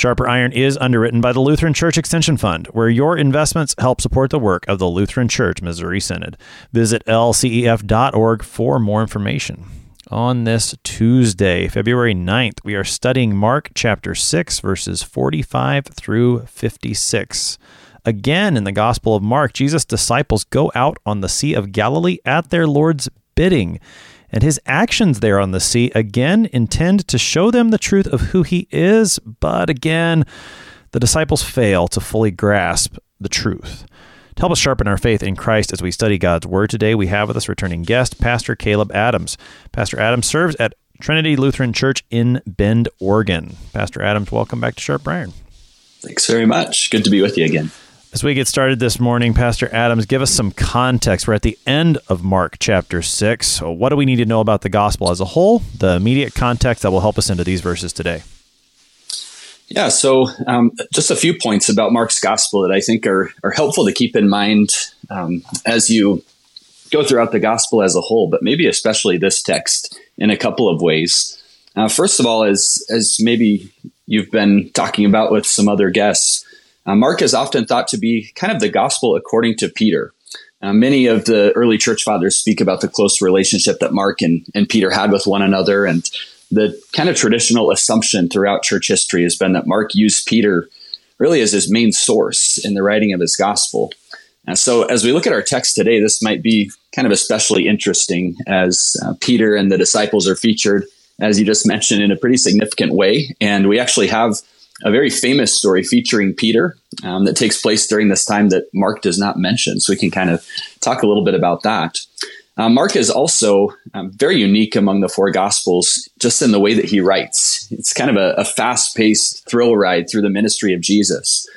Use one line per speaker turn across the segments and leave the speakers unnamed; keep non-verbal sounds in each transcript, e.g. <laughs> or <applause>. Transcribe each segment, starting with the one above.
Sharper Iron is underwritten by the Lutheran Church Extension Fund, where your investments help support the work of the Lutheran Church Missouri Synod. Visit lcef.org for more information. On this Tuesday, February 9th, we are studying Mark chapter 6, verses 45 through 56. Again, in the Gospel of Mark, Jesus' disciples go out on the Sea of Galilee at their Lord's bidding and his actions there on the sea again intend to show them the truth of who he is, but again, the disciples fail to fully grasp the truth. To help us sharpen our faith in Christ as we study God's Word today, we have with us returning guest, Pastor Caleb Adams. Pastor Adams serves at Trinity Lutheran Church in Bend, Oregon. Pastor Adams, welcome back to Sharp Iron.
Thanks very much. Good to be with you again.
As we get started this morning, Pastor Adams, give us some context. We're at the end of Mark chapter 6. So what do we need to know about the gospel as a whole, the immediate context that will help us into these verses today?
Yeah, so um, just a few points about Mark's gospel that I think are, are helpful to keep in mind um, as you go throughout the gospel as a whole, but maybe especially this text in a couple of ways. Uh, first of all, as, as maybe you've been talking about with some other guests, uh, Mark is often thought to be kind of the gospel according to Peter. Uh, many of the early church fathers speak about the close relationship that Mark and, and Peter had with one another. And the kind of traditional assumption throughout church history has been that Mark used Peter really as his main source in the writing of his gospel. And so, as we look at our text today, this might be kind of especially interesting as uh, Peter and the disciples are featured, as you just mentioned, in a pretty significant way. And we actually have a very famous story featuring Peter um, that takes place during this time that Mark does not mention. So we can kind of talk a little bit about that. Uh, Mark is also um, very unique among the four Gospels just in the way that he writes. It's kind of a, a fast paced thrill ride through the ministry of Jesus.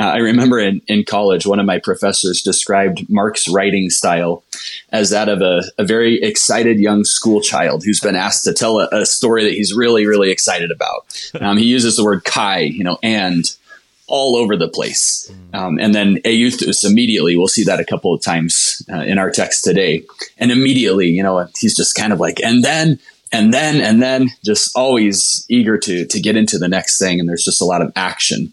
Uh, I remember in, in college, one of my professors described Mark's writing style as that of a, a very excited young school child who's been asked to tell a, a story that he's really, really excited about. <laughs> Um, he uses the word kai, you know, and all over the place. Um, and then euthus immediately, we'll see that a couple of times uh, in our text today. And immediately, you know, he's just kind of like, and then, and then, and then, just always eager to to get into the next thing. And there's just a lot of action.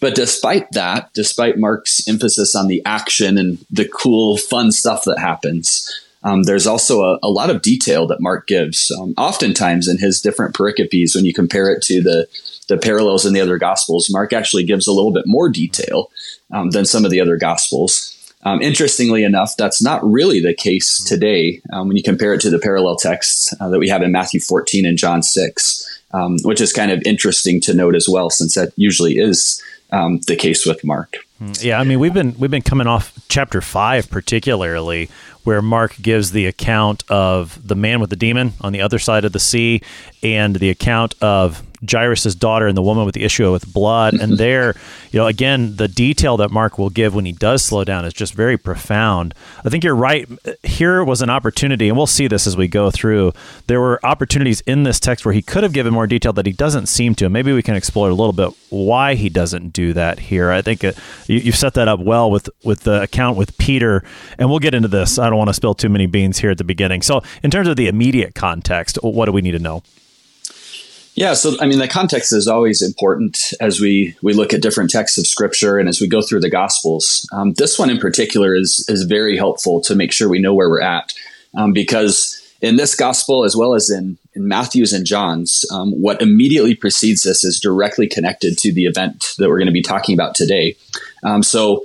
But despite that, despite Mark's emphasis on the action and the cool, fun stuff that happens, um, there's also a, a, lot of detail that Mark gives. Um, oftentimes in his different pericopes, when you compare it to the the parallels in the other gospels, Mark actually gives a little bit more detail um, than some of the other gospels. Um, interestingly enough, that's not really the case today um, when you compare it to the parallel texts uh, that we have in Matthew 14 and John 6 um, which is kind of interesting to note as well, since that usually is um, the case with Mark.
Yeah, I mean we've been we've been coming off chapter five particularly, where Mark gives the account of the man with the demon on the other side of the sea, and the account of Jairus' daughter and the woman with the issue with blood. And <laughs> there, you know, again, the detail that Mark will give when he does slow down is just very profound. I think you're right. Here was an opportunity, and we'll see this as we go through. There were opportunities in this text where he could have given more detail that he doesn't seem to. Maybe we can explore a little bit why he doesn't do that here. I think it, uh, you, you've set that up well with with the account with Peter, and we'll get into this. I don't want to spill too many beans here at the beginning. So, in terms of the immediate context, what do we need to know?
Yeah, so I mean, the context is always important as we we look at different texts of Scripture and as we go through the Gospels. Um, this one in particular is is very helpful to make sure we know where we're at, um, because in this Gospel as well as in in Matthew's and John's, um, what immediately precedes this is directly connected to the event that we're going to be talking about today. Um, so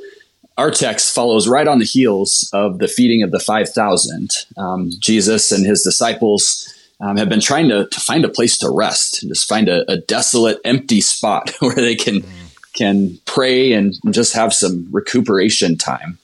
our text follows right on the heels of the feeding of the five thousand. Um, Jesus and his disciples um, have been trying to, to find a place to rest just find a, a desolate, empty spot <laughs> where they can can pray and just have some recuperation time.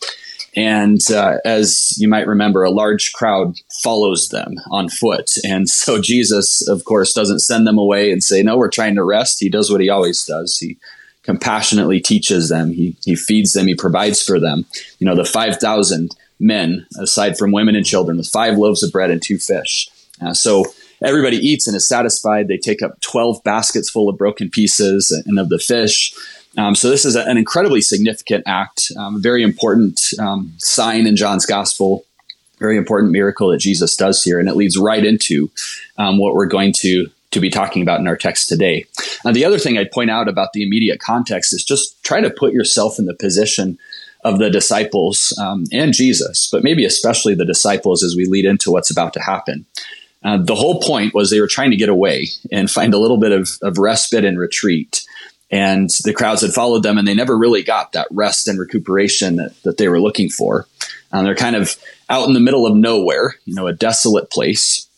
And uh, as you might remember, a large crowd follows them on foot. And so <laughs> Jesus, of course, doesn't send them away and say, No, we're trying to rest. He does what he always does. He compassionately teaches them, he, he feeds them, he provides for them. You know, the 5,000 men, aside from women and children, with five loaves of bread and two fish. Uh, so everybody eats and is satisfied. They take up 12 baskets full of broken pieces and of the fish. Um, so this is a, an incredibly significant act, um, a very important um, sign in John's gospel, very important miracle that Jesus does here, and it leads right into um, what we're going to to be talking about in our text today. Now, the other thing I'd point out about the immediate context is just try to put yourself in the position of the disciples um, and Jesus, but maybe especially the disciples as we lead into what's about to happen. Uh, the whole point was they were trying to get away and find a little bit of, of respite and retreat. And the crowds had followed them and they never really got that rest and recuperation that, that they were looking for. Um, they're kind of out in the middle of nowhere you know a desolate place.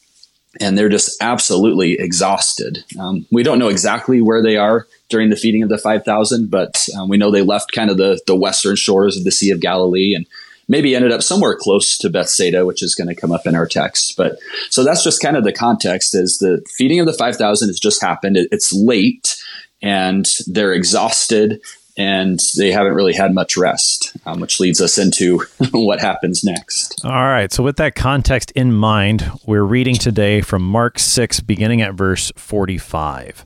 And they're just absolutely exhausted. Um, we don't know exactly where they are during the feeding of the 5000 but um, we know they left kind of the, the western shores of the sea of galilee and maybe ended up somewhere close to bethsaida which is going to come up in our text but so that's just kind of the context is the feeding of the 5000 has just happened it, it's late and they're exhausted and they haven't really had much rest, um, which leads us into <laughs> what happens next.
All right. So, with that context in mind, we're reading today from Mark 6, beginning at verse 45.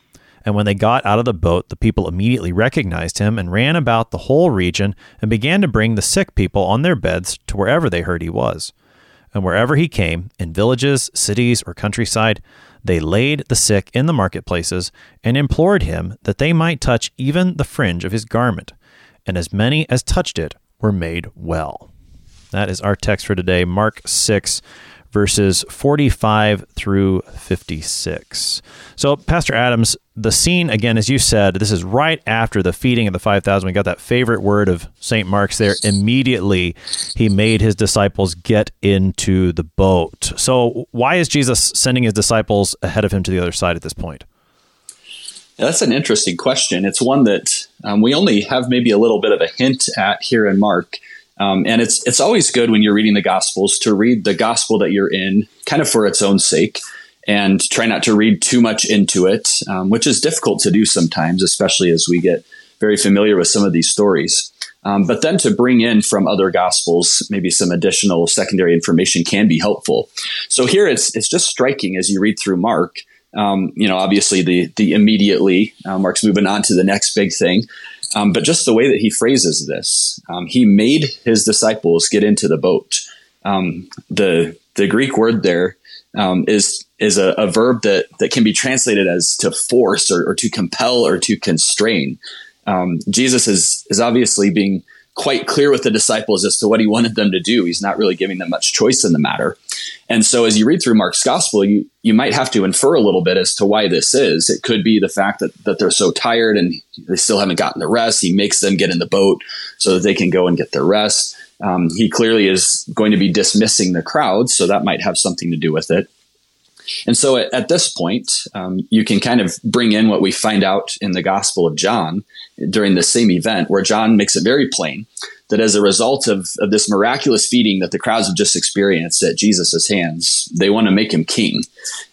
And when they got out of the boat, the people immediately recognized him, and ran about the whole region, and began to bring the sick people on their beds to wherever they heard he was. And wherever he came, in villages, cities, or countryside, they laid the sick in the marketplaces and implored him that they might touch even the fringe of his garment. And as many as touched it were made well. That is our text for today, Mark 6, verses 45 through 56. So, Pastor Adams, the scene, again, as you said, this is right after the feeding of the 5,000. We got that favorite word of St. Mark's there. Immediately, he made his disciples get into the boat. So, why is Jesus sending his disciples ahead of him to the other side at this point?
That's an interesting question. It's one that um, we only have maybe a little bit of a hint at here in Mark. Um, and it's it's always good when you're reading the Gospels to read the Gospel that you're in, kind of for its own sake, and try not to read too much into it, um, which is difficult to do sometimes, especially as we get very familiar with some of these stories. Um, but then to bring in from other Gospels, maybe some additional secondary information can be helpful. So here it's it's just striking as you read through Mark. Um, you know, obviously the the immediately uh, Mark's moving on to the next big thing. Um, but just the way that he phrases this, um, he made his disciples get into the boat. Um, the the Greek word there um, is is a, a, verb that that can be translated as to force or, or to compel or to constrain. Um, Jesus is is obviously being quite clear with the disciples as to what he wanted them to do. He's not really giving them much choice in the matter. And so as you read through Mark's gospel, you, you might have to infer a little bit as to why this is. It could be the fact that, that they're so tired and they still haven't gotten the rest. He makes them get in the boat so that they can go and get their rest. Um, he clearly is going to be dismissing the crowd, so that might have something to do with it. And so at, at this point, um, you can kind of bring in what we find out in the Gospel of John during the same event, where John makes it very plain that as a result of, of this miraculous feeding that the crowds have just experienced at Jesus' hands, they want to make him king.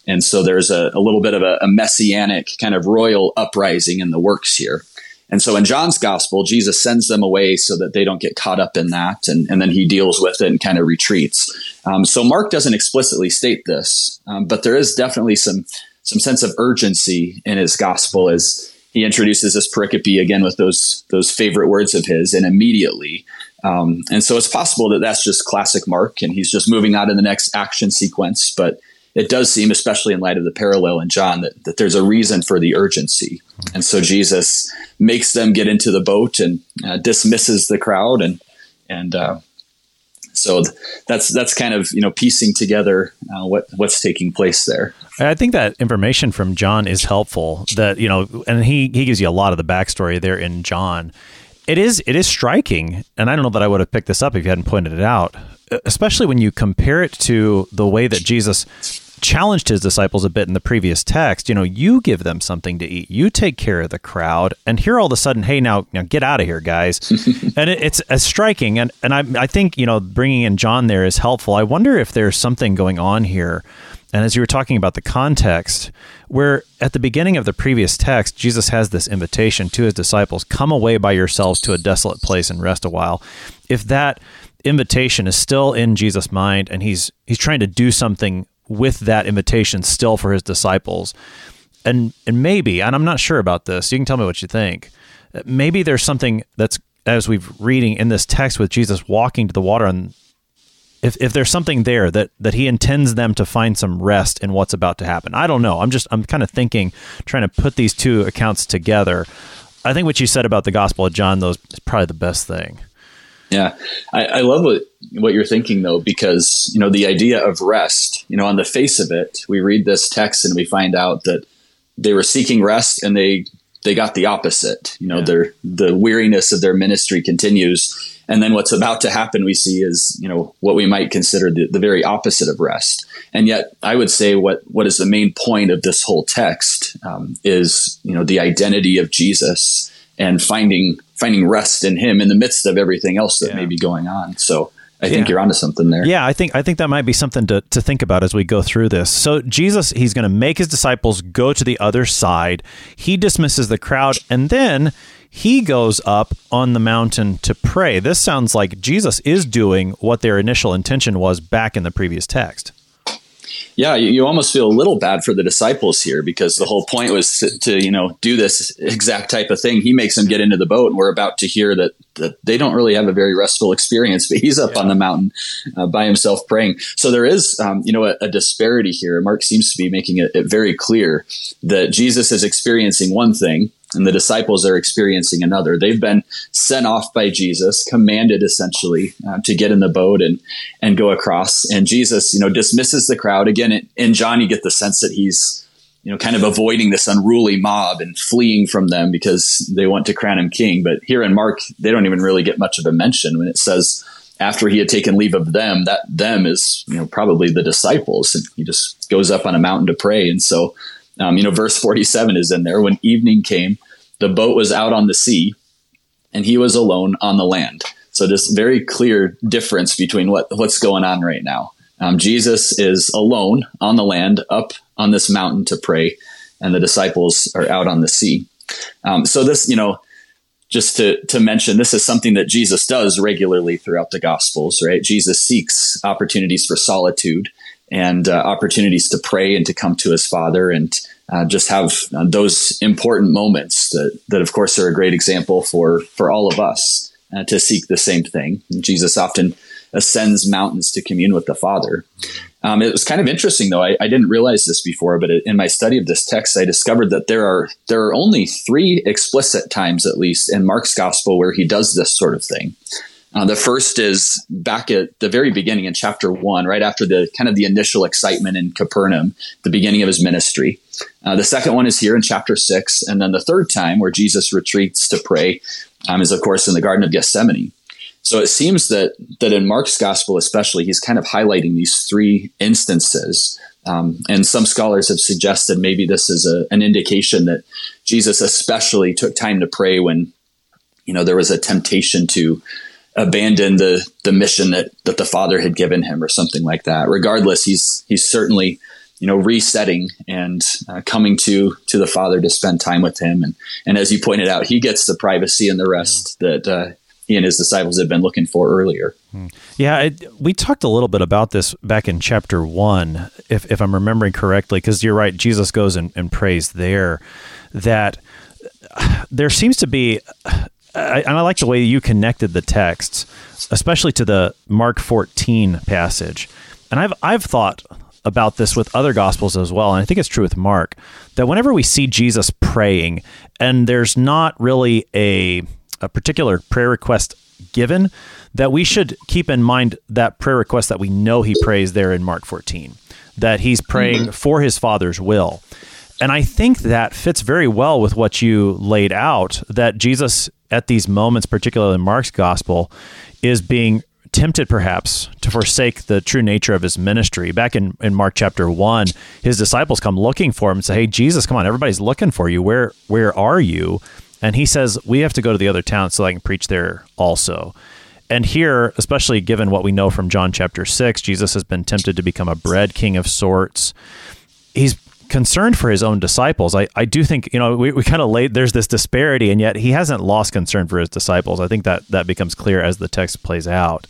And so there's a, a little bit of a, a messianic kind of royal uprising in the works here. And so in John's gospel, Jesus sends them away so that they don't get caught up in that. And, and then he deals with it and kind of retreats. Um, so Mark doesn't explicitly state this, um, but there is definitely some, some sense of urgency in his gospel as he introduces this pericope again with those, those favorite words of his and immediately. Um, and so it's possible that that's just classic Mark and he's just moving on to the next action sequence. But it does seem, especially in light of the parallel in John, that, that there's a reason for the urgency. And so Jesus makes them get into the boat and uh, dismisses the crowd. And, and, uh, so that's that's kind of you know piecing together uh, what what's taking place there.
I think that information from John is helpful. That you know, and he he gives you a lot of the backstory there in John. It is it is striking, and I don't know that I would have picked this up if you hadn't pointed it out. Especially when you compare it to the way that Jesus challenged his disciples a bit in the previous text. You know, you give them something to eat, you take care of the crowd, and here all of a sudden, hey, now, now get out of here, guys. <laughs> and it, it's as striking, and and I I think you know bringing in John there is helpful. I wonder if there's something going on here. And as you were talking about the context, where at the beginning of the previous text, Jesus has this invitation to his disciples come away by yourselves to a desolate place and rest a while. If that invitation is still in Jesus' mind and he's he's trying to do something with that invitation still for his disciples. And and maybe, and I'm not sure about this. You can tell me what you think. Maybe there's something that's as we've reading in this text with Jesus walking to the water and if, if there's something there that, that he intends them to find some rest in what's about to happen. I don't know. I'm just I'm kind of thinking, trying to put these two accounts together. I think what you said about the Gospel of John, though, is probably the best thing.
Yeah, I, I, love what what you're thinking though, because you know the idea of rest. You know, on the face of it, we read this text and we find out that they were seeking rest and they they got the opposite. You know, yeah. their the weariness of their ministry continues, and then what's about to happen we see is you know what we might consider the, the very opposite of rest. And yet, I would say what what is the main point of this whole text um, is you know the identity of Jesus and finding finding rest in him in the midst of everything else that yeah. may be going on. So I think you're onto something there.
Yeah, I think I think that might be something to, to think about as we go through this. So Jesus, he's going to make his disciples go to the other side. He dismisses the crowd, and then he goes up on the mountain to pray. This sounds like Jesus is doing what their initial intention was back in the previous text
yeah, you, almost feel a little bad for the disciples here because the whole point was to, to, you know do this exact type of thing. He makes them get into the boat, and we're about to hear that that they don't really have a very restful experience. But he's up yeah. on the mountain uh, by himself praying. So there is um, you know a, a, disparity here. Mark seems to be making it, it very clear that Jesus is experiencing one thing and the disciples are experiencing another. They've been sent off by Jesus, commanded essentially uh, to get in the boat and and go across. And Jesus, you know, dismisses the crowd again. In John, you get the sense that he's you know kind of avoiding this unruly mob and fleeing from them because they want to crown him king. But here in Mark, they don't even really get much of a mention when it says after he had taken leave of them, that them is you know probably the disciples, and he just goes up on a mountain to pray. And so um, you know, verse 47 is in there. When evening came, the boat was out on the sea and he was alone on the land. So this very clear difference between what, what's going on right now. Um, Jesus is alone on the land, up on this mountain to pray, and the disciples are out on the sea. Um, so this, you know, just to, to mention, this is something that Jesus does regularly throughout the Gospels, right? Jesus seeks opportunities for solitude and uh, opportunities to pray and to come to his father and uh, just have uh, those important moments that, that of course are a great example for for all of us uh, to seek the same thing. Jesus often ascends mountains to commune with the father. Um, it was kind of interesting though. I, I didn't realize this before but in my study of this text i discovered that there are there are only three explicit times at least in mark's gospel where he does this sort of thing uh, the first is back at the very beginning in chapter one, right after the kind of the initial excitement in Capernaum, the beginning of his ministry. Uh, the second one is here in chapter six, and then the third time where Jesus retreats to pray um, is, of course, in the Garden of Gethsemane. So it seems that that in Mark's gospel, especially, he's kind of highlighting these three instances. Um, and some scholars have suggested maybe this is a, an indication that Jesus especially took time to pray when, you know, there was a temptation to abandon the the mission that that the father had given him or something like that regardless he's he's certainly you know resetting and uh, coming to to the father to spend time with him and and as you pointed out he gets the privacy and the rest yeah. that uh, he and his disciples had been looking for earlier
hmm. yeah it, we talked a little bit about this back in chapter one if, if i'm remembering correctly because you're right jesus goes and, and prays there that there seems to be I, and I like the way you connected the texts, especially to the Mark 14 passage. And I've I've thought about this with other gospels as well, and I think it's true with Mark, that whenever we see Jesus praying and there's not really a a particular prayer request given, that we should keep in mind that prayer request that we know he prays there in Mark 14, that he's praying mm-hmm. for his Father's will. And I think that fits very well with what you laid out that Jesus, at these moments, particularly in Mark's gospel, is being tempted perhaps to forsake the true nature of his ministry. Back in, in Mark chapter 1, his disciples come looking for him and say, Hey, Jesus, come on, everybody's looking for you. Where, where are you? And he says, We have to go to the other town so I can preach there also. And here, especially given what we know from John chapter 6, Jesus has been tempted to become a bread king of sorts. He's concerned for his own disciples. I, I do think, you know, we, we kind of late, there's this disparity, and yet he hasn't lost concern for his disciples. I think that that becomes clear as the text plays out.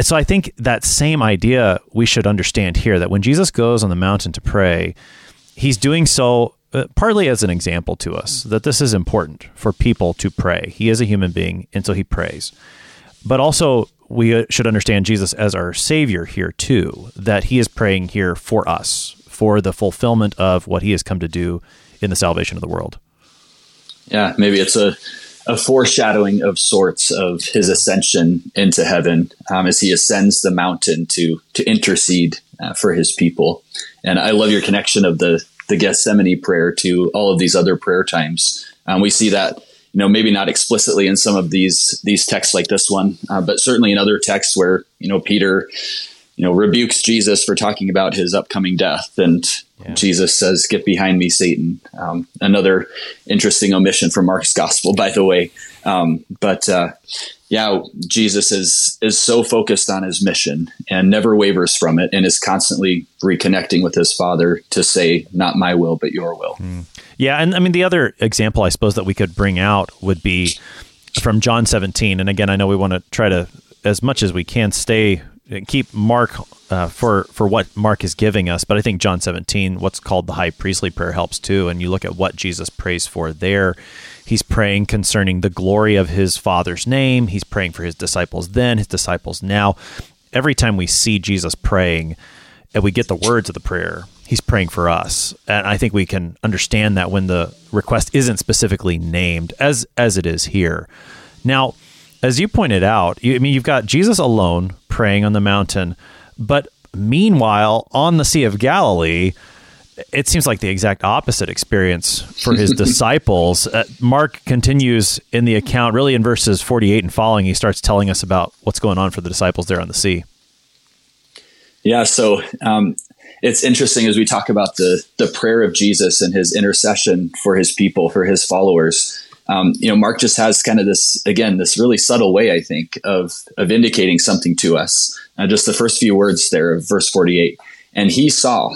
So I think that same idea we should understand here that when Jesus goes on the mountain to pray, he's doing so uh, partly as an example to us that this is important for people to pray. He is a human being, and so he prays. But also, we uh, should understand Jesus as our Savior here, too, that he is praying here for us, for the fulfillment of what he has come to do in the salvation of the world.
Yeah, maybe it's a, a foreshadowing of sorts of his ascension into heaven um, as he ascends the mountain to to intercede uh, for his people. And I love your connection of the the Gethsemane prayer to all of these other prayer times. Um, we see that you know maybe not explicitly in some of these these texts like this one, uh, but certainly in other texts where you know Peter you know, rebukes Jesus for talking about his upcoming death. And yeah. Jesus says, Get behind me, Satan. Um, another interesting omission from Mark's gospel, by the way. Um, but uh, yeah, Jesus is is so focused on his mission and never wavers from it, and is constantly reconnecting with his Father to say, "Not my will, but your will." Mm.
Yeah, and I mean the other example I suppose that we could bring out would be from John 17. And again, I know we want to try to as much as we can stay keep Mark uh, for for what Mark is giving us, but I think John 17, what's called the high priestly prayer, helps too. And you look at what Jesus prays for there. He's praying concerning the glory of his Father's name. He's praying for his disciples then, his disciples now. Every time we see Jesus praying, and we get the words of the prayer, he's praying for us. And I think we can understand that when the request isn't specifically named, as as it is here. Now, as you pointed out, you, I mean, you've got Jesus alone praying on the mountain, but meanwhile, on the Sea of Galilee, it seems like the exact opposite experience for his <laughs> disciples. Uh, Mark continues in the account, really in verses 48 and following, he starts telling us about what's going on for the disciples there on the sea.
Yeah, so um, it's interesting as we talk about the the prayer of Jesus and his intercession for his people, for his followers um, you know, Mark just has kind of this again, this really subtle way, I think, of of indicating something to us. Uh, just the first few words there of verse forty eight, and he saw,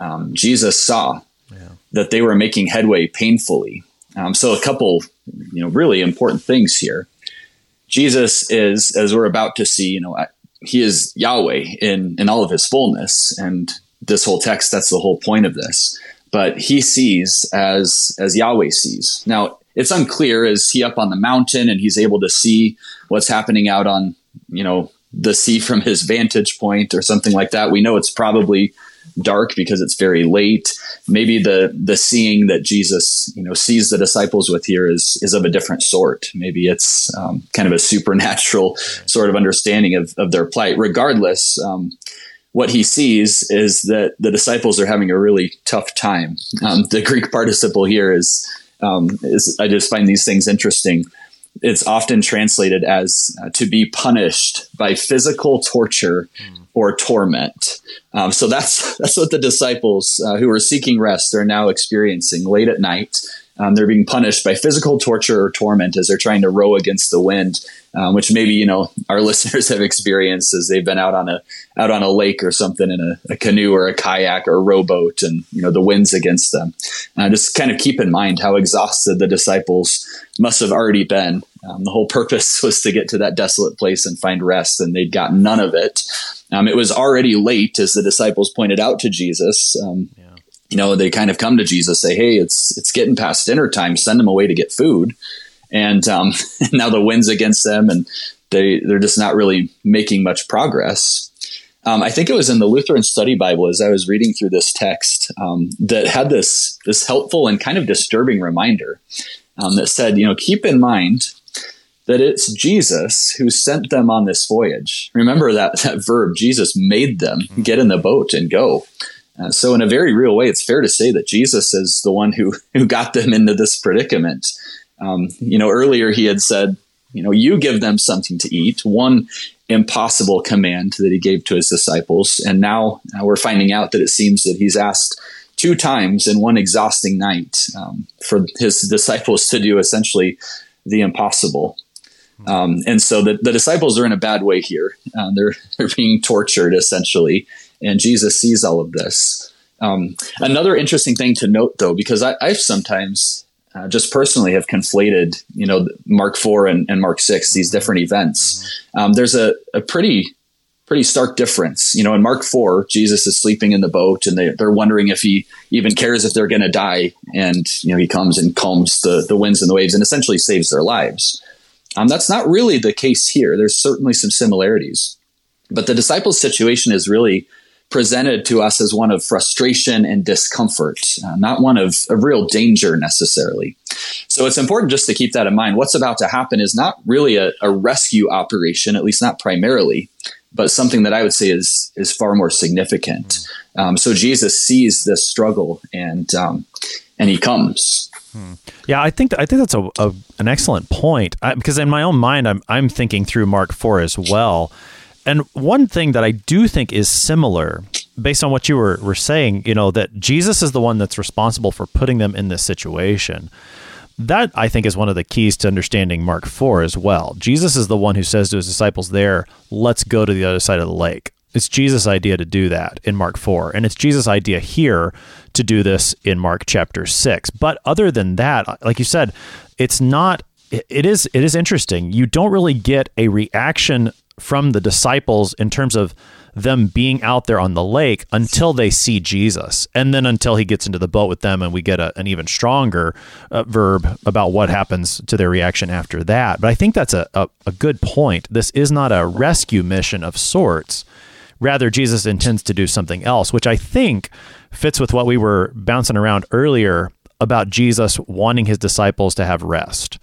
um, Jesus saw yeah. that they were making headway painfully. Um, so a couple, you know, really important things here. Jesus is, as we're about to see, you know, he is Yahweh in in all of his fullness, and this whole text that's the whole point of this but he sees as as Yahweh sees. Now, it's unclear is he up on the mountain and he's able to see what's happening out on you know the sea from his vantage point or something like that? We know it's probably dark because it's very late. Maybe the the seeing that jesus you know sees the disciples with here is is of a different sort. Maybe it's um, kind of a supernatural sort of understanding of, of their plight. Regardless um, what he sees is that the disciples are having a really tough time. Um, the greek participle here is um, is, I just find these things interesting. It's often translated as uh, to be punished by physical torture mm. or torment. Um, so that's <laughs> that's what the disciples uh, who are seeking rest are now experiencing late at night. Um, they're being punished by physical torture or torment as they're trying to row against the wind, um, which maybe you know <laughs> our listeners have experienced as they've been out on a out on a lake or something in a, a canoe or a kayak or a rowboat, and you know the winds against them. Uh, just kind of keep in mind how exhausted the disciples must have already been. Um, the whole <laughs> purpose was to get to that desolate place and find rest, and they'd got none of it. Um, it was already late, as the disciples pointed out to Jesus. Um, yeah you know, they kind of come to Jesus, say, "Hey, it's it's getting past dinner time. Send them away to get food." And um, <laughs> now the wind's against them, and they they're just not really making much progress. Um, I think it was in the Lutheran Study Bible as I was reading through this text um, that had this this helpful and kind of disturbing reminder um, that said, you know, keep in mind that it's Jesus who sent them on this voyage. Remember that that verb, Jesus made them get in the boat and go. Uh, so, in a very real way, it's fair to say that Jesus is the one who <laughs> who got them into this predicament. Um, you know, earlier he had said, you know, you give them something to eat. One impossible command that he gave to his disciples. And now uh, we're finding out that it seems that he's asked two times in one exhausting night um, for his disciples to do essentially the impossible. Um, and so the, the, disciples are in a bad way here. Uh, they're, <laughs> they're being tortured essentially. And Jesus sees all of this. Um, another interesting thing to note, though, because I, I've sometimes uh, just personally have conflated, you know, Mark four and, and Mark six, these different events. Um, there's a, a pretty pretty stark difference. You know, in Mark four, Jesus is sleeping in the boat, and they, they're wondering if he even cares if they're going to die. And you know, he comes and calms the the winds and the waves, and essentially saves their lives. Um, that's not really the case here. There's certainly some similarities, but the disciples' situation is really presented to us as one of frustration and discomfort, uh, not one of, of real danger necessarily. So it's important just to keep that in mind. What's about to happen is not really a, a rescue operation, at least not primarily, but something that I would say is is far more significant. Um, so Jesus sees this struggle and um, and he comes.
Hmm. Yeah, I think I think that's a, a an excellent point I, because in my own mind, I'm I'm thinking through Mark four as well. And one thing that I do think is similar, based on what you were, were saying, you know, that Jesus is the one that's responsible for putting them in this situation. That I think is one of the keys to understanding Mark 4 as well. Jesus is the one who says to his disciples there, let's go to the other side of the lake. It's Jesus' idea to do that in Mark 4. And it's Jesus' idea here to do this in Mark chapter 6. But other than that, like you said, it's not it is it is interesting. You don't really get a reaction from the disciples in terms of them being out there on the lake until they see Jesus. And then until he gets into the boat with them, and we get a, an even stronger uh, verb about what happens to their reaction after that. But I think that's a, a, a good point. This is not a rescue mission of sorts. Rather, Jesus intends to do something else, which I think fits with what we were bouncing around earlier about Jesus wanting his disciples to have rest.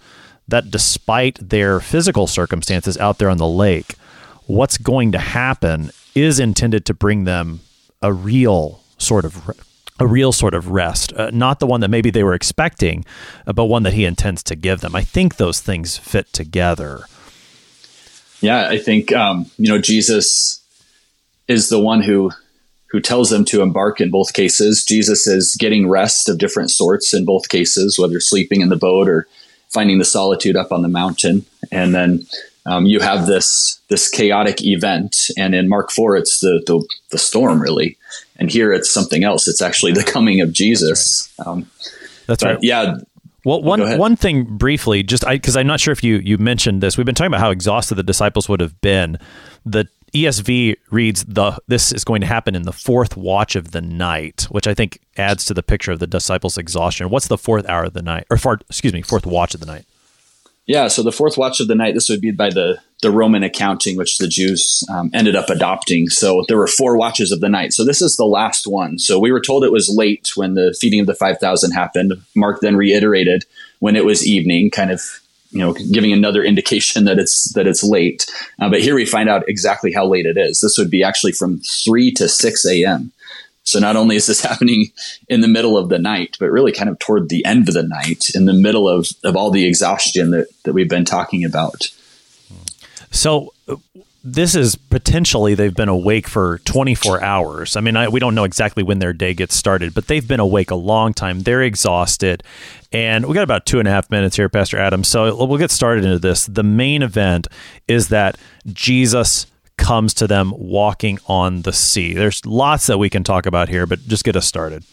That despite their physical circumstances out there on the lake, what's going to happen is intended to bring them a real sort of a real sort of rest, uh, not the one that maybe they were expecting, uh, but one that he intends to give them. I think those things fit together.
Yeah, I think um, you know Jesus is the one who who tells them to embark in both cases. Jesus is getting rest of different sorts in both cases, whether sleeping in the boat or finding the solitude up on the mountain, and then um, you have this this chaotic event, and in Mark four, it's the, the, the storm really, and here it's something else. It's actually the coming of Jesus.
That's right. Um, That's right.
Yeah.
Well, one one thing briefly, just because I'm not sure if you you mentioned this, we've been talking about how exhausted the disciples would have been. The ESV reads the this is going to happen in the fourth watch of the night, which I think adds to the picture of the disciples' exhaustion. What's the fourth hour of the night, or four, excuse me, fourth watch of the night?
Yeah, so the fourth watch of the night, this would be by the, the Roman accounting, which the Jews um, ended up adopting. So there were four watches of the night. So this is the last one. So we were told it was late when the feeding of the 5,000 happened. Mark then reiterated when it was evening, kind of you know giving another indication that it's that it's late. Uh, but here we find out exactly how late it is. This would be actually from 3 to 6 a.m. So not only is this <laughs> happening in the middle of the night, but really kind of toward the end of the night, in the middle of, of all the exhaustion that, that we've been talking about.
So this is potentially they've been awake for 24 hours. I mean, I, we don't know exactly when their day gets started, but they've been awake a long time. They're exhausted. And we got about two and a half minutes here, Pastor Adam. So we'll get started into this. The main event is that Jesus comes to them walking on the sea. There's lots that we can talk about here, but just get us started.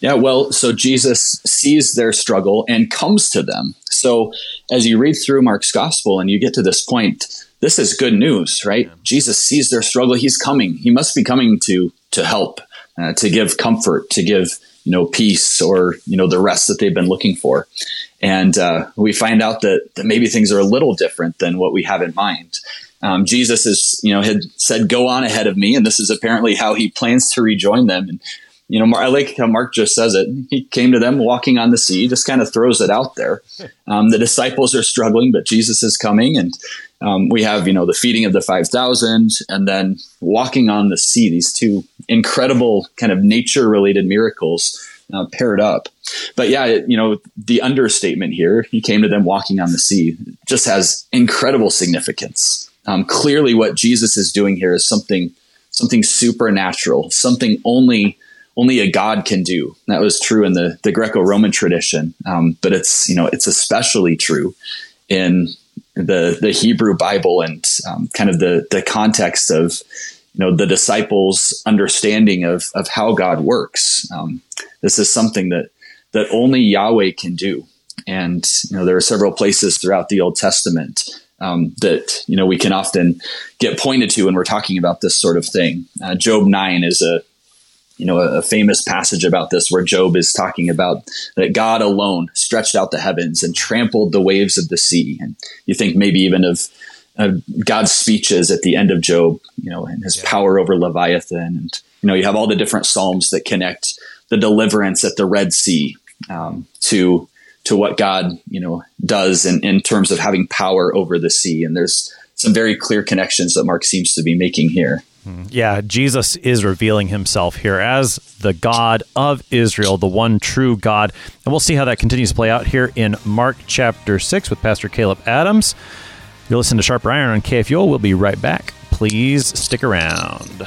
Yeah, well, so Jesus sees their struggle and comes to them. So as you read through Mark's gospel and you get to this point, this is good news, right? Yeah. Jesus sees their struggle. He's coming. He must be coming to to help, uh, to give comfort, to give you know peace or you know the rest that they've been looking for. And uh, we find out that, that maybe things are a little different than what we have in mind. um, Jesus is, you know, had said, "Go on ahead of me," and this is apparently how he plans to rejoin them. And you know, I like how Mark just says it. He came to them walking on the sea, just kind of throws it out there. <laughs> Um, the disciples are struggling, but Jesus is coming, and um, we have, you know, the feeding of the five thousand, and then walking on the sea. These two incredible kind of nature-related miracles uh, paired up. But yeah, it, you know, the understatement here, he came to them walking on the sea, just has incredible significance. Um, clearly, what Jesus is doing here is something something supernatural, something only only a God can do. That was true in the the Greco-Roman tradition, um, but it's you know it's especially true in the the Hebrew Bible and um, kind of the the context of you know the disciples' understanding of of how God works. Um, this is something that that only Yahweh can do, and you know there are several places throughout the Old Testament um, that you know we can often get pointed to when we're talking about this sort of thing. Uh, Job nine is a you know a, a, famous passage about this where Job is talking about that God alone stretched out the heavens and trampled the waves of the sea, and you think maybe even of uh, God's speeches at the end of Job, you know, and his yeah. power over Leviathan, and you know you have all the different psalms that connect the deliverance at the Red Sea um, to to what God, you know, does in, in terms of having power over the sea. And there's some very clear connections that Mark seems to be making here.
Yeah, Jesus is revealing himself here as the God of Israel, the one true God. And we'll see how that continues to play out here in Mark chapter 6 with Pastor Caleb Adams. You'll listen to Sharper Iron on KFUO. We'll be right back. Please stick around.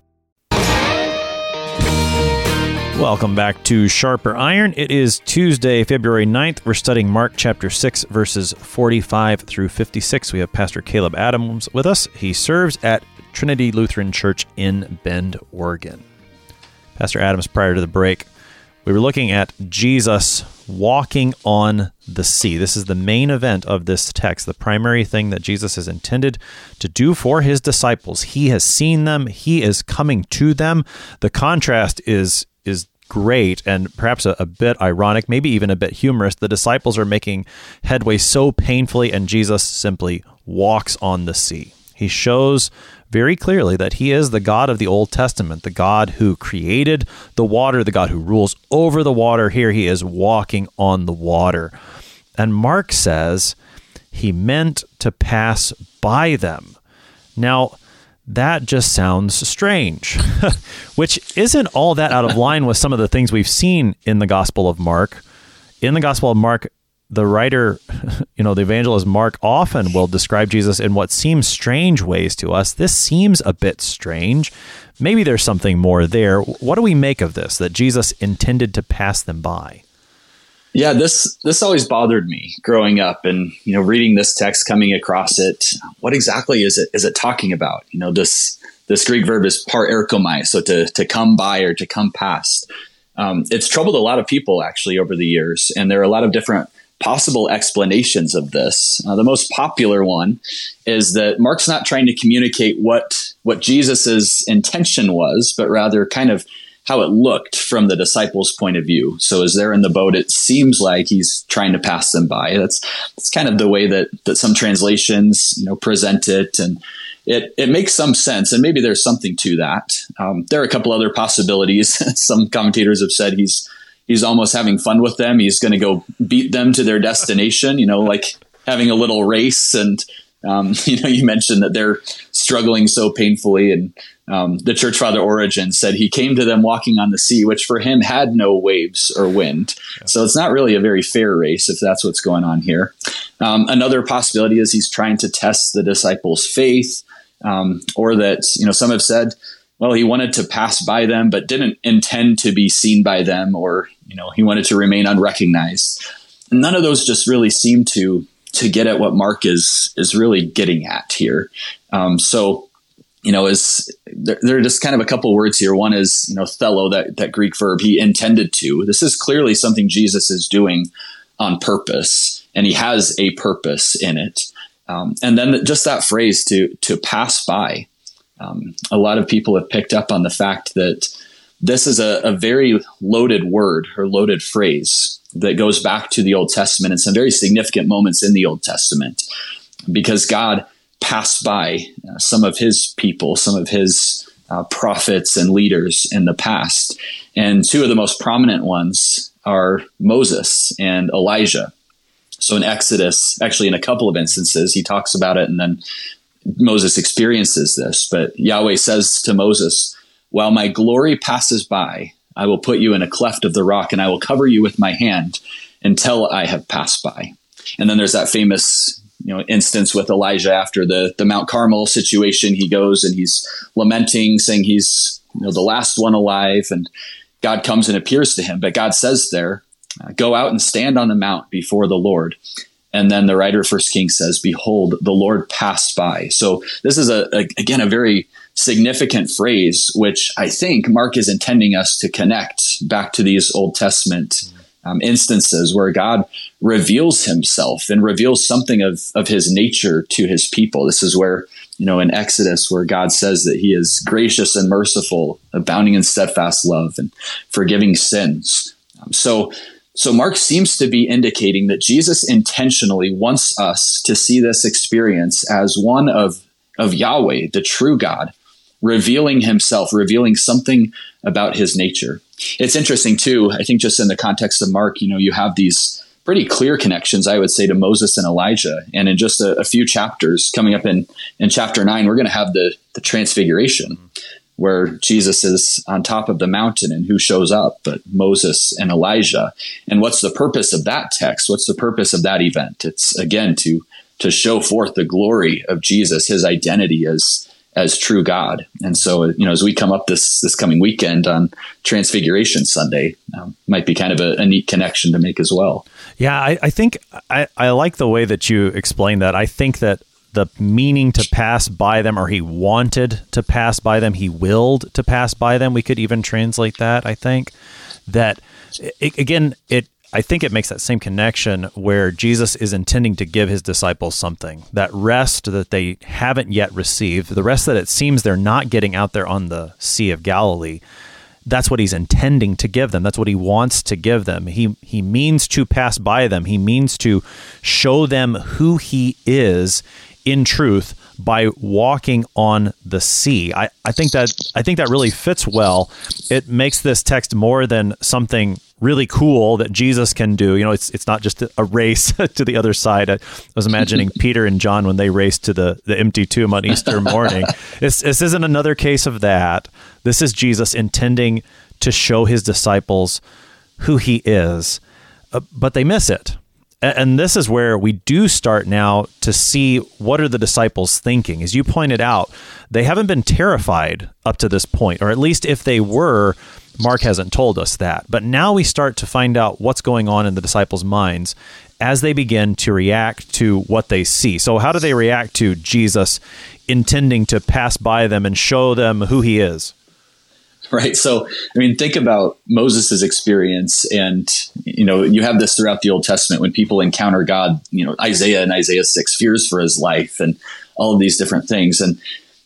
Welcome back to Sharper Iron. It is Tuesday, February 9th. We're studying Mark chapter 6, verses 45 through 56. We have Pastor Caleb Adams with us. He serves at Trinity Lutheran Church in Bend, Oregon. Pastor Adams, prior to the break, we were looking at Jesus walking on the sea. This is the main event of this text, the primary thing that Jesus is intended to do for his disciples. He has seen them, he is coming to them. The contrast is is great and perhaps a, a, bit ironic, maybe even a bit humorous. The disciples are making headway so painfully, and Jesus simply walks on the sea. He shows very clearly that he is the God of the Old Testament, the God who created the water, the God who rules over the water. Here he is walking on the water. And Mark says he meant to pass by them. Now, that just sounds strange, <laughs> which isn't all that out of line with some of the things we've seen in the Gospel of Mark. In the Gospel of Mark, the writer, <laughs> you know, the evangelist Mark often will describe Jesus in what seems strange ways to us. This seems a bit strange. Maybe there's something more there. What do we make of this that Jesus intended to pass them by?
Yeah, this this always bothered me growing up, and you know, reading this text, coming across it. What exactly is it is it talking about? You know, this this Greek verb is parerchomai, so to to come by or to come past. Um, it's troubled a lot of people actually over the years, and there are a lot of different possible explanations of this. Uh, the most popular one is that Mark's not trying to communicate what what Jesus's intention was, but rather kind of how it looked from the disciples' point of view. So as they're in the boat, it seems like he's trying to pass them by. That's that's kind of the way that that some translations you know present it, and it it makes some sense. And maybe there's something to that. Um, there are a couple other possibilities. <laughs> some commentators have said he's he's almost having fun with them. He's going to go beat them to their destination. You know, like having a little race and um, <laughs> you know, you mentioned that they're struggling so painfully, and um, the church father Origen said he came to them walking on the sea, which for him had no waves or wind. Yeah. So it's not really a very fair race if that's what's going on here. Um, another possibility is he's trying to test the disciples' faith. um, or that you know some have said, well, he wanted to pass by them, but didn't intend to be seen by them, or you know he wanted to remain unrecognized. None of those just really seem to to get at what Mark is is really getting at here. Um, so you know, is there, there, are just kind of a couple words here. One is, you know, thelo, that, that Greek verb, he intended to. This is clearly something Jesus is doing on purpose, and he has a purpose in it. Um, and then just that phrase to to pass by. Um, a lot of people have picked up on the fact that this is a, a very loaded word or loaded phrase that goes back to the Old Testament and some very significant moments in the Old Testament because God passed by uh, some of his people, some of his uh, prophets and leaders in the past. And two of the most prominent ones are Moses and Elijah. So in Exodus, actually, in a couple of instances, he talks about it and then Moses experiences this. But Yahweh says to Moses, While my glory passes by, I will put you in a cleft of the rock and I will cover you with my hand until I have passed by. And then there's that famous you know instance with Elijah after the the Mount Carmel situation. He goes and he's lamenting, saying he's you know the last one alive, and God comes and appears to him. But God says there, uh, "Go out and stand on the mount before the Lord." And then the writer of First Kings says, "Behold, the Lord passed by." So this is a, a again a very significant phrase, which I think Mark is intending us to connect back to these Old Testament um, instances where God reveals himself and reveals something of, of his nature to his people. This is where, you know, in Exodus, where God says that he is gracious and merciful, abounding in steadfast love and forgiving sins. Um, so, so Mark seems to be indicating that Jesus intentionally wants us to see this experience as one of, of Yahweh, the true God, revealing himself, revealing something about his nature. It's interesting too. I think just in the context of Mark, you know, you have these pretty clear connections, I would say, to Moses and Elijah. And in just a, a few chapters coming up in, in chapter nine, we're going to have the, the transfiguration where Jesus is on top of the mountain and who shows up but Moses and Elijah. And what's the purpose of that text? What's the purpose of that event? It's again to to show forth the glory of Jesus, his identity as as true God. And so, you know, as we come up this this coming weekend on Transfiguration Sunday, um, might be kind of a, a, neat connection to make as well.
Yeah, I, I think I, I like the way that you explain that. I think that the meaning to pass by them, or he wanted to pass by them, he willed to pass by them. We could even translate that. I think that it, again, it I think it makes that same connection where Jesus is intending to give his disciples something that rest that they haven't yet received, the rest that it seems they're not getting out there on the Sea of Galilee. That's what he's intending to give them. That's what he wants to give them. He he means to pass by them. He means to show them who he is in truth by walking on the sea. I, I think that I think that really fits well. It makes this text more than something really cool that Jesus can do. You know, it's it's not just a race <laughs> to the other side. I was imagining <laughs> Peter and John when they raced to the, the empty tomb on Easter <laughs> morning. this, this isn't another case of that. This is Jesus intending to show his disciples who he is, uh, but they miss it. And this is where we do start now to see what are the disciples thinking. As you pointed out, they haven't been terrified up to this point, or at least if they were, Mark hasn't told us that. But now we start to find out what's going on in the disciples' minds as they begin to react to what they see. So, how do they react to Jesus intending to pass by them and show them who he is? <laughs>
Right. So, I mean, think about Moses' experience. And, you know, you have this throughout the Old Testament when people encounter God, you know, Isaiah and Isaiah 6 fears for his life and all of these different things. And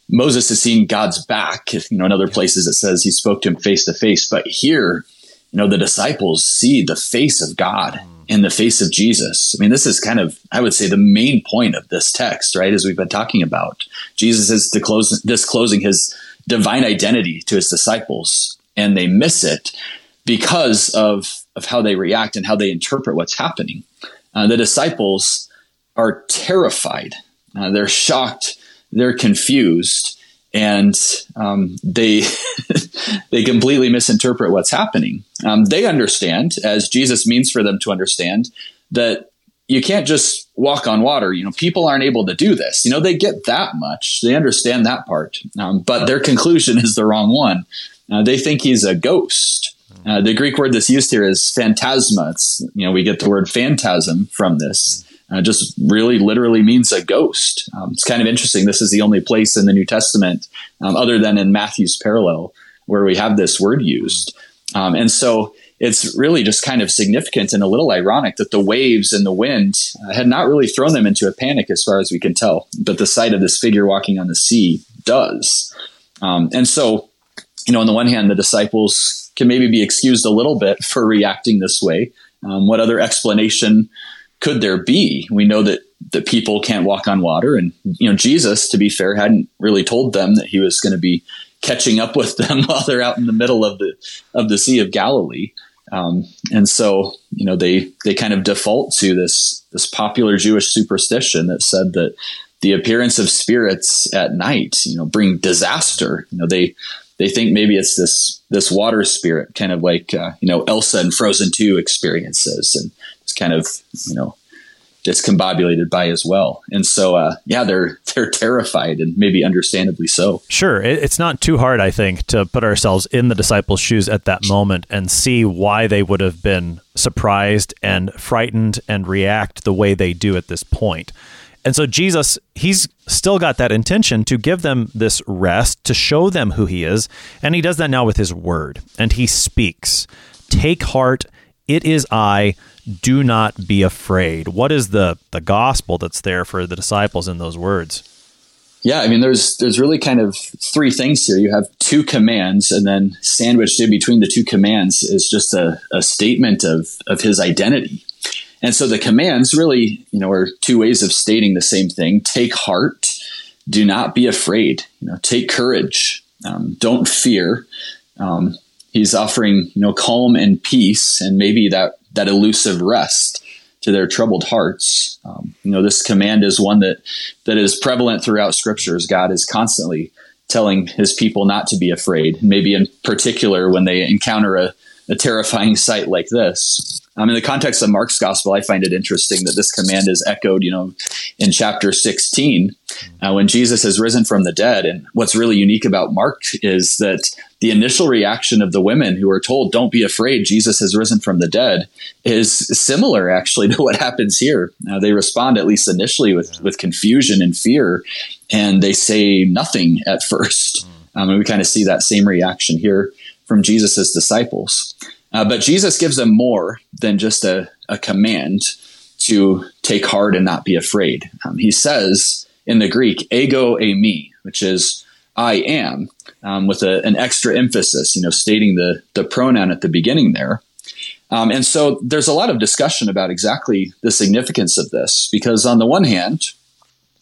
Moses has seen God's back. You know, in other places it says he spoke to him face to face, but here, you know, the disciples see the face of God mm. in the face of Jesus. I mean, this is kind of, I would say, the main point of this text, right? As we've been talking about, Jesus is disclosing his divine identity to his disciples, and they miss it because of of how they react and how they interpret what's happening. Uh, the disciples are terrified. Uh, they're shocked they're confused and um, they <laughs> they completely misinterpret what's happening. Um, they understand, as Jesus means for them to understand, that you can't just walk on water. You know, people aren't able to do this. You know, they get that much. They understand that part. Um, but their conclusion <laughs> is the wrong one. Uh, they think he's a ghost. Uh, the Greek word that's used here is phantasma. It's, you know, we get the word phantasm from this. Uh, just really literally means a ghost. Um, it's kind of interesting. This is the only place in the New Testament, um, other than in Matthew's parallel, where we have this word used. Um, and so it's really just kind of significant and a little ironic that the waves and the wind uh, had not really thrown them into a panic as far as we can tell, but the sight of this figure walking on the sea does. Um, and so, you know, on the one hand, the disciples can maybe be excused a little bit for reacting this way. Um, what other explanation could there be? We know that that people can't walk on water, and you know, Jesus, to be fair, hadn't really told them that he was going to be catching up with them <laughs> while they're out in the middle of the of the Sea of Galilee. Um, and so, you know, they they kind of default to this this popular Jewish superstition that said that the appearance of spirits at night, you know, bring disaster. You know, they they think maybe it's this this water spirit, kind of like uh, you know Elsa and Frozen Two experiences, and it's kind of you know discombobulated by as well. And so, uh, yeah, they're <laughs> they're terrified, and maybe understandably so.
Sure, it's not too hard, I think, to put ourselves in the disciples' shoes at that moment and see why they would have been surprised and frightened and react the way they do at this point. And so Jesus, he's still got that intention to give them this rest, to show them who he is, and he does that now with his word. And he speaks, "Take heart, it is I." do not be afraid. What is the the gospel that's there for the disciples in those words?
Yeah, I mean, there's there's really kind of three things here. You have two commands, and then sandwiched in between the two commands is just a, a statement of of his identity. And so the commands really, you know, are two ways of stating the same thing. Take heart. Do not be afraid. You know, take courage. Um, don't fear. Um, he's offering, you know, calm and peace, and maybe that that elusive rest to their troubled hearts. Um, you know, this command is one that that is prevalent throughout scriptures. God is constantly telling his people not to be afraid, maybe in particular when they encounter a, a terrifying sight like this. Um, in the context of Mark's gospel, I find it interesting that this command is echoed, you know, in chapter 16 uh, when Jesus has risen from the dead. And what's really unique about Mark is that the initial reaction of the women who are told, "Don't be afraid, Jesus has risen from the dead," is similar actually <laughs> to what happens here. Uh, they respond at least initially with with confusion and fear, and they say nothing at first. Um, and we kind of see that same reaction here from Jesus' disciples. Uh, but Jesus gives them more than just a, a, command to take heart and not be afraid. Um, he says in the Greek, ego eimi, which is I am, um, with a, an extra emphasis, you know, stating the, the pronoun at the beginning there. Um, and so there's a lot of discussion about exactly the significance of this, because on the one hand,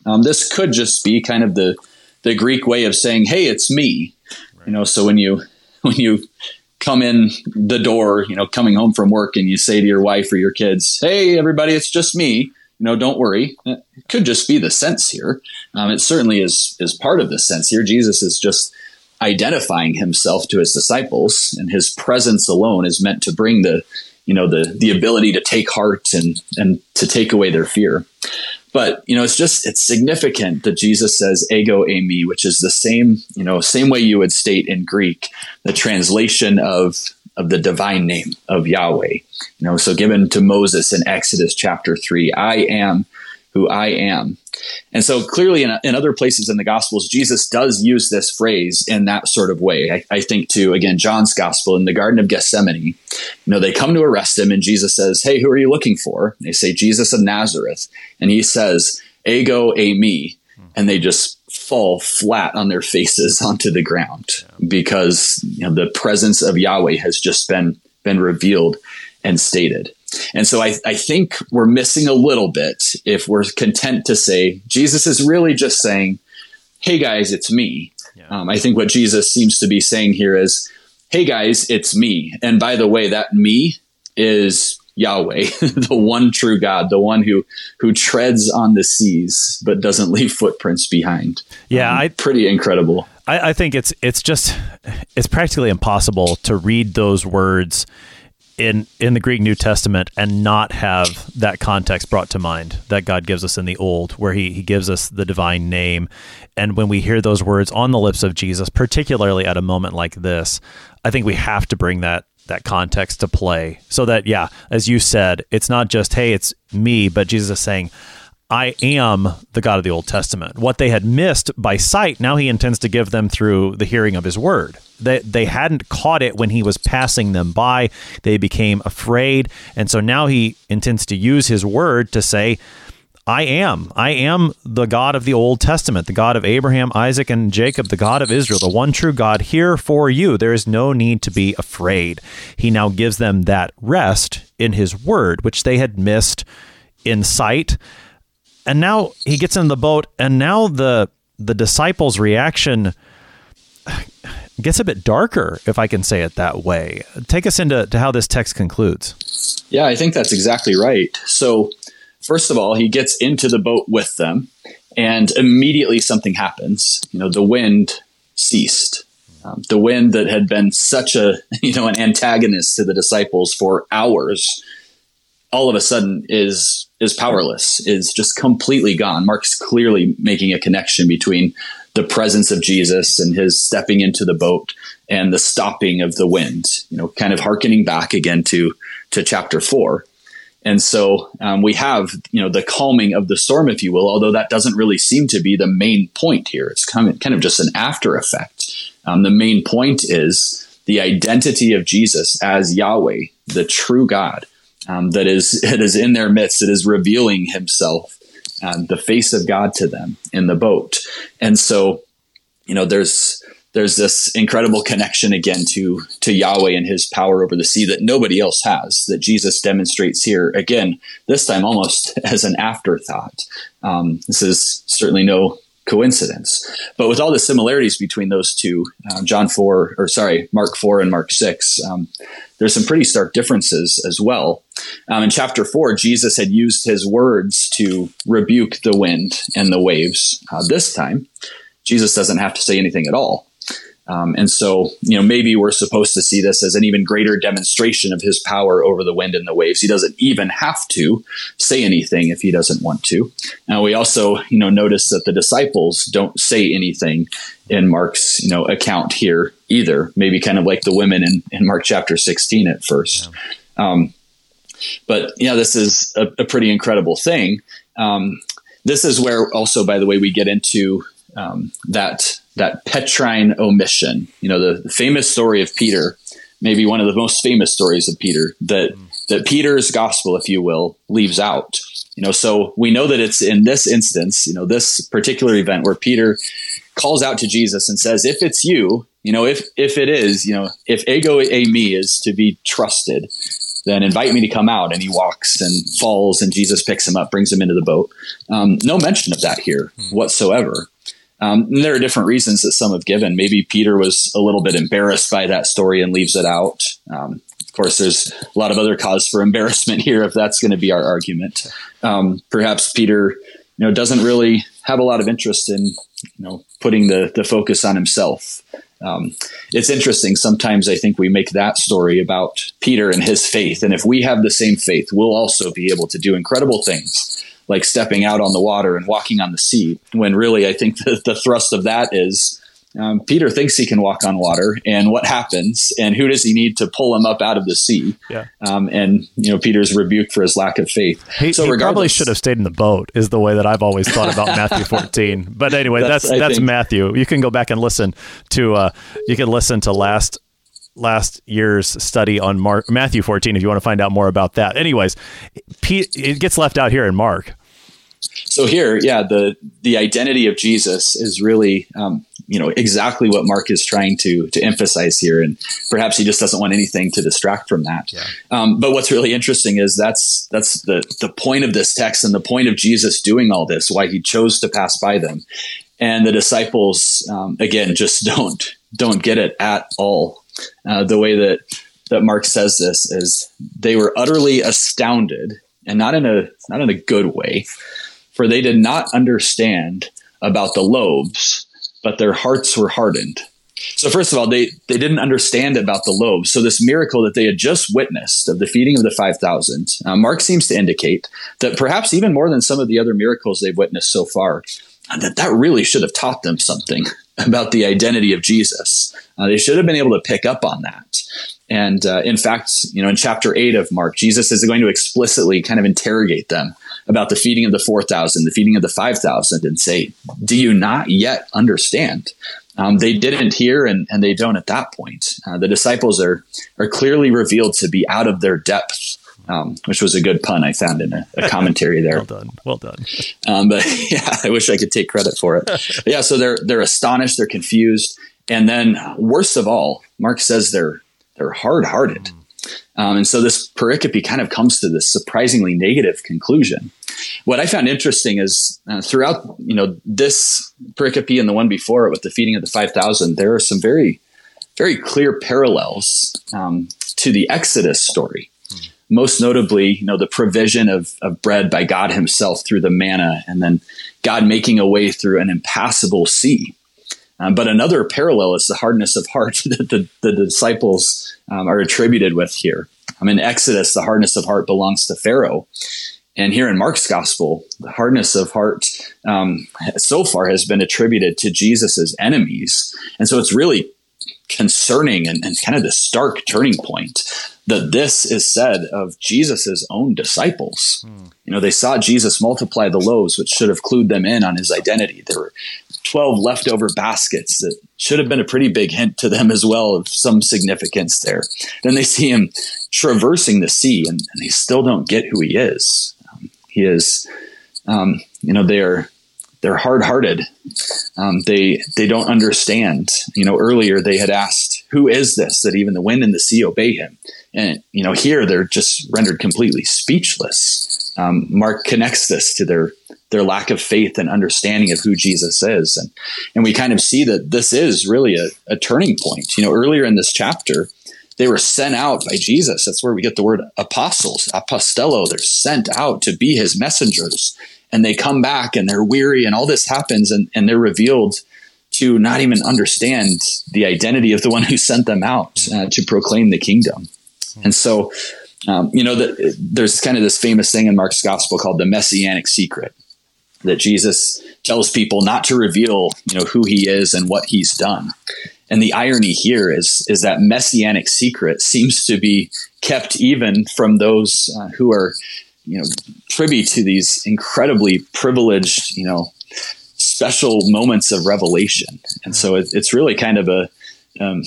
um, this could just be kind of the the Greek way of saying, "Hey, it's me." Right. You know, so when you <laughs> when you come in the door, you know, coming home from work and you say to your wife or your kids, Hey, everybody, it's just me. You know, don't worry. It could just be the sense here. Um, it certainly is, is part of the sense here. Jesus is just identifying himself to his disciples and his presence alone is meant to bring the, you know, the, the ability to take heart and, and to take away their fear. But you know, it's just it's significant that Jesus says ego eimi, which is the same you know same way you would state in Greek the translation of of the divine name of Yahweh. You know, so given to Moses in Exodus chapter three, I am who I am. And so clearly in, in, other places in the Gospels, Jesus does use this phrase in that sort of way. I, I, think to, again, John's Gospel in the Garden of Gethsemane, you know, they come to arrest him and Jesus says, Hey, who are you looking for? They say, Jesus of Nazareth. And he says, Ego eimi. And they just fall flat on their faces <laughs> onto the ground because you know, the presence of Yahweh has just been, been revealed and stated. And so I, I think we're missing a little bit if we're content to say Jesus is really just saying, Hey guys, it's me. Yeah. Um, I think what Jesus seems to be saying here is, Hey guys, it's me. And by the way, that me is Yahweh, <laughs> the one true God, the one who who treads on the seas but doesn't leave footprints behind.
Yeah, um,
I, pretty incredible.
I, I think it's it's just it's practically impossible to read those words in in the Greek New Testament and not have that context brought to mind that God gives us in the Old, where He He gives us the divine name, and when we hear those words on the lips of Jesus, particularly at a moment like this, I think we have to bring that that context to play, so that yeah, as you said, it's not just hey, it's me, but Jesus is saying. I am the God of the Old Testament. What they had missed by sight, now he intends to give them through the hearing of his word. They, they hadn't caught it when he was passing them by. They became afraid. And so now he intends to use his word to say, I am. I am the God of the Old Testament, the God of Abraham, Isaac, and Jacob, the God of Israel, the one true God here for you. There is no need to be afraid. He now gives them that rest in his word, which they had missed in sight and now he gets in the boat and now the the disciples reaction gets a bit darker if i can say it that way. Take us into to how this text concludes.
Yeah i think that's exactly right. So first of all he gets into the boat with them and immediately something happens. You know the wind ceased. Um, the wind that had been such a <laughs> you know an antagonist to the disciples for hours all of a sudden is is powerless, is just completely gone. Mark's clearly making a connection between the presence of Jesus and his stepping into the boat and the stopping of the wind, you know, kind of harkening back again to to chapter four. And so um, we have, you know, the calming of the storm, if you will, although that doesn't really seem to be the main point here. It's kind of, kind of just an after effect. Um, the main point is the identity of Jesus as Yahweh, the true God, um, that is <laughs> it is in their midst. It is revealing Himself, um, the face of God to them in the boat, and so you know there's there's this incredible connection again to to Yahweh and His power over the sea that nobody else has. That Jesus demonstrates here again. This time almost <laughs> as an afterthought. Um, this is certainly no coincidence. But with all the similarities between those two, uh, John 4, or sorry, Mark 4 and Mark 6, um, there's some pretty stark differences as well. Um, in chapter 4, Jesus had used his words to rebuke the wind and the waves. Uh, this time, Jesus doesn't have to say anything at all. Um, and so, you know, maybe we're supposed to see this as an even greater demonstration of his power over the wind and the waves. He doesn't even have to say anything if he doesn't want to. Now, we also, you know, notice that the disciples don't say anything in Mark's, you know, account here either. Maybe kind of like the women in, in Mark chapter 16 at first. Yeah. Um, but yeah, this is a, a pretty incredible thing. Um, this is where also, by the way, we get into um, that that Petrine omission. You know, the, the, famous story of Peter, maybe one of the most famous stories of Peter that mm. that Peter's gospel, if you will, leaves out. You know, so we know that it's in this instance, you know, this particular event where Peter calls out to Jesus and says, "If it's you, you know, if if it is, you know, if ego eimi is to be trusted." Then invite me to come out, and he walks and falls, and Jesus picks him up, brings him into the boat. Um, no mention of that here mm. whatsoever. Um, there are different reasons that some have given. Maybe Peter was a little bit embarrassed by that story and leaves it out. Um, of course, there's a lot of other cause for <laughs> embarrassment here if that's going to be our argument. Um, perhaps Peter, you know, doesn't really have a lot of interest in, you know, putting the the focus on himself. Um, it's interesting. Sometimes I think we make that story about Peter and his faith, and if we have the same faith, we'll also be able to do incredible things like stepping out on the water and walking on the sea. When really, I think the, the thrust of that is um, Peter thinks he can walk on water, and what happens? And who does he need to pull him up out of the sea?
Yeah.
Um, and you know, Peter's rebuked for his lack of faith.
He, so he probably should have stayed in the boat. Is the way that I've always thought about <laughs> Matthew 14. But anyway, that's that's, that's Matthew. You can go back and listen to. Uh, you can listen to last last year's study on Mark Matthew 14 if you want to find out more about that. Anyways, it gets left out here in Mark.
So here, yeah, the the identity of Jesus is really, um, you know, exactly what Mark is trying to to emphasize here, and perhaps he just doesn't want anything to distract from that. Yeah. Um, but what's really interesting is that's that's the the point of this text and the point of Jesus doing all this, why he chose to pass by them, and the disciples um, again just <laughs> don't don't get it at all uh, the way that that Mark says this is they were utterly astounded, and not in a not in a good way, for they did not understand about the loaves, but their hearts were hardened. So first of all, they they didn't understand about the loaves. So this miracle that they had just witnessed of the feeding of the five thousand, uh, Mark seems to indicate that perhaps even more than some of the other miracles they've witnessed so far, that that really should have taught them something <laughs> about the identity of Jesus. Uh, they should have been able to pick up on that. And uh, in fact, you know, in chapter eight of Mark, Jesus is going to explicitly kind of interrogate them about the feeding of the 4,000, the feeding of the 5,000, and say, Do you not yet understand? Um, they didn't hear and, and they don't at that point. Uh, the disciples are, are clearly revealed to be out of their depth, um, which was a good pun I found in a, a <laughs> commentary there.
well done. Well done. <laughs>
Um, but <laughs> yeah, I wish I could take credit for it. But yeah, so they're, they're astonished, they're confused. And then worst of all, Mark says they're, they're hard hearted. Mm. Um, and so this pericope kind of comes to this surprisingly negative conclusion. What I found interesting is uh, throughout, you know, this pericope and the one before it with the feeding of the 5,000, there are some very, very clear parallels um, to the Exodus story. Hmm. Most notably, you know, the provision of, of bread by God himself through the manna and then God making a way through an impassable sea. Um, but another parallel is the hardness of heart <laughs> that the, the disciples um, are attributed with here. Um, in Exodus, the hardness of heart belongs to Pharaoh. And here in Mark's gospel, the hardness of heart um, so far has been attributed to Jesus's enemies. And so it's really concerning and, and kind of the stark turning point that this is said of Jesus's own disciples. Hmm. You know, they saw Jesus multiply the loaves, which should have clued them in on his identity. There were 12 leftover baskets that should have been a pretty big hint to them as well of some significance there. Then they see him traversing the sea and, and they still don't get who he is. Um, he is, um, you know, they're, they're hard hearted. Um, they, they don't understand. You know, earlier they had asked, who is this that even the wind and the sea obey him? And, you know, here they're just rendered completely speechless. Um, Mark connects this to their their lack of faith and understanding of who Jesus is. And, and we kind of see that this is really a, a turning point. You know, earlier in this chapter, they were sent out by Jesus. That's where we get the word apostles, apostello. They're sent out to be his messengers. And they come back and they're weary and all this happens and, and they're revealed to not even understand the identity of the one who sent them out uh, to proclaim the kingdom. And so, um, you know, the, there's kind of this famous thing in Mark's gospel called the messianic secret that Jesus tells people not to reveal, you know, who he is and what he's done. And the irony here is is that messianic secret seems to be kept even from those uh, who are, you know, privy to these incredibly privileged, you know, special moments of revelation. And so it, it's really kind of a um,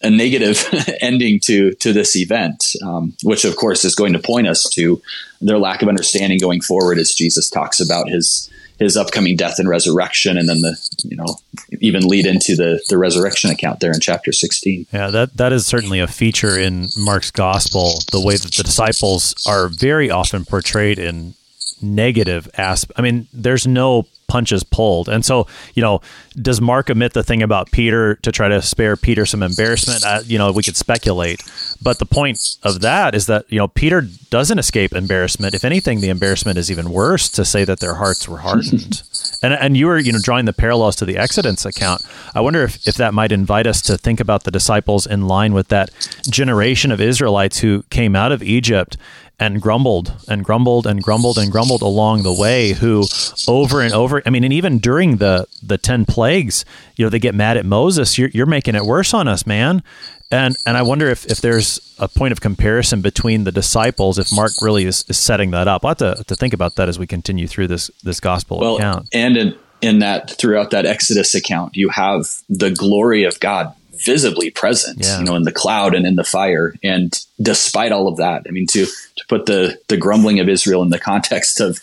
a negative <laughs> ending to to this event, um, which of course is going to point us to their lack of understanding going forward as Jesus talks about his his upcoming death and resurrection, and then the you know even lead into the the resurrection account there in chapter sixteen.
Yeah, that that is certainly a feature in Mark's gospel. The way that the disciples are very often portrayed in negative aspect. I mean, there's no punches pulled. And so, you know, does Mark omit the thing about Peter to try to spare Peter some embarrassment? Uh, you know, we could speculate. But the point of that is that, you know, Peter doesn't escape embarrassment. If anything, the embarrassment is even worse to say that their hearts were hardened. <laughs> and, and you were, you know, drawing the parallels to the Exodus account. I wonder if, if that might invite us to think about the disciples in line with that generation of Israelites who came out of Egypt and grumbled and grumbled and grumbled and grumbled along the way who over and over i mean and even during the the 10 plagues you know they get mad at moses. You're, you're making it worse on us man. And and i wonder if if there's a point of comparison between the disciples if mark really is, is setting that up. I'll have to, to think about that as we continue through this this gospel
well,
account.
and in in that throughout that exodus account you have the glory of god visibly present, yeah. you know, in the cloud and in the fire. And despite all of that, I mean, to to put the the grumbling of Israel in the <laughs> context of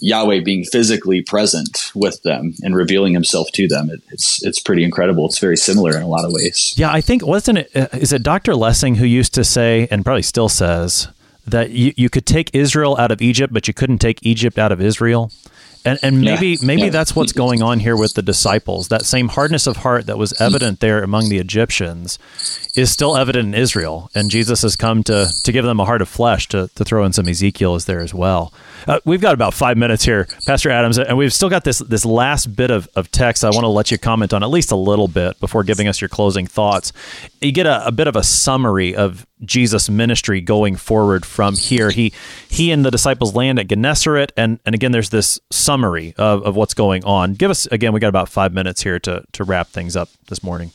Yahweh being physically present with them and revealing Himself to them, it, it's it's pretty incredible. It's very similar in a lot of ways.
Yeah, I think wasn't it? Uh, is it Dr. Lessing who used to say, and probably still says, that you, you could take Israel out of Egypt, but you couldn't take Egypt out of Israel. And, and maybe yeah, maybe yeah. that's what's going on here with the disciples. That same hardness of heart that was evident there among the Egyptians is still evident in Israel. And Jesus has come to, to give them a heart of flesh, to, to throw in some Ezekiel is there as well. Uh, we've got about five minutes here, Pastor Adams, and we've still got this, this last bit of, of text I want to let you comment on at least a little bit before giving us your closing thoughts. You get a, a bit of a summary of Jesus' ministry going forward from here. He he and the disciples land at Gennesaret, and and again, there's this summary of, of what's going on. Give us again. We got about five minutes here to to wrap things up this morning.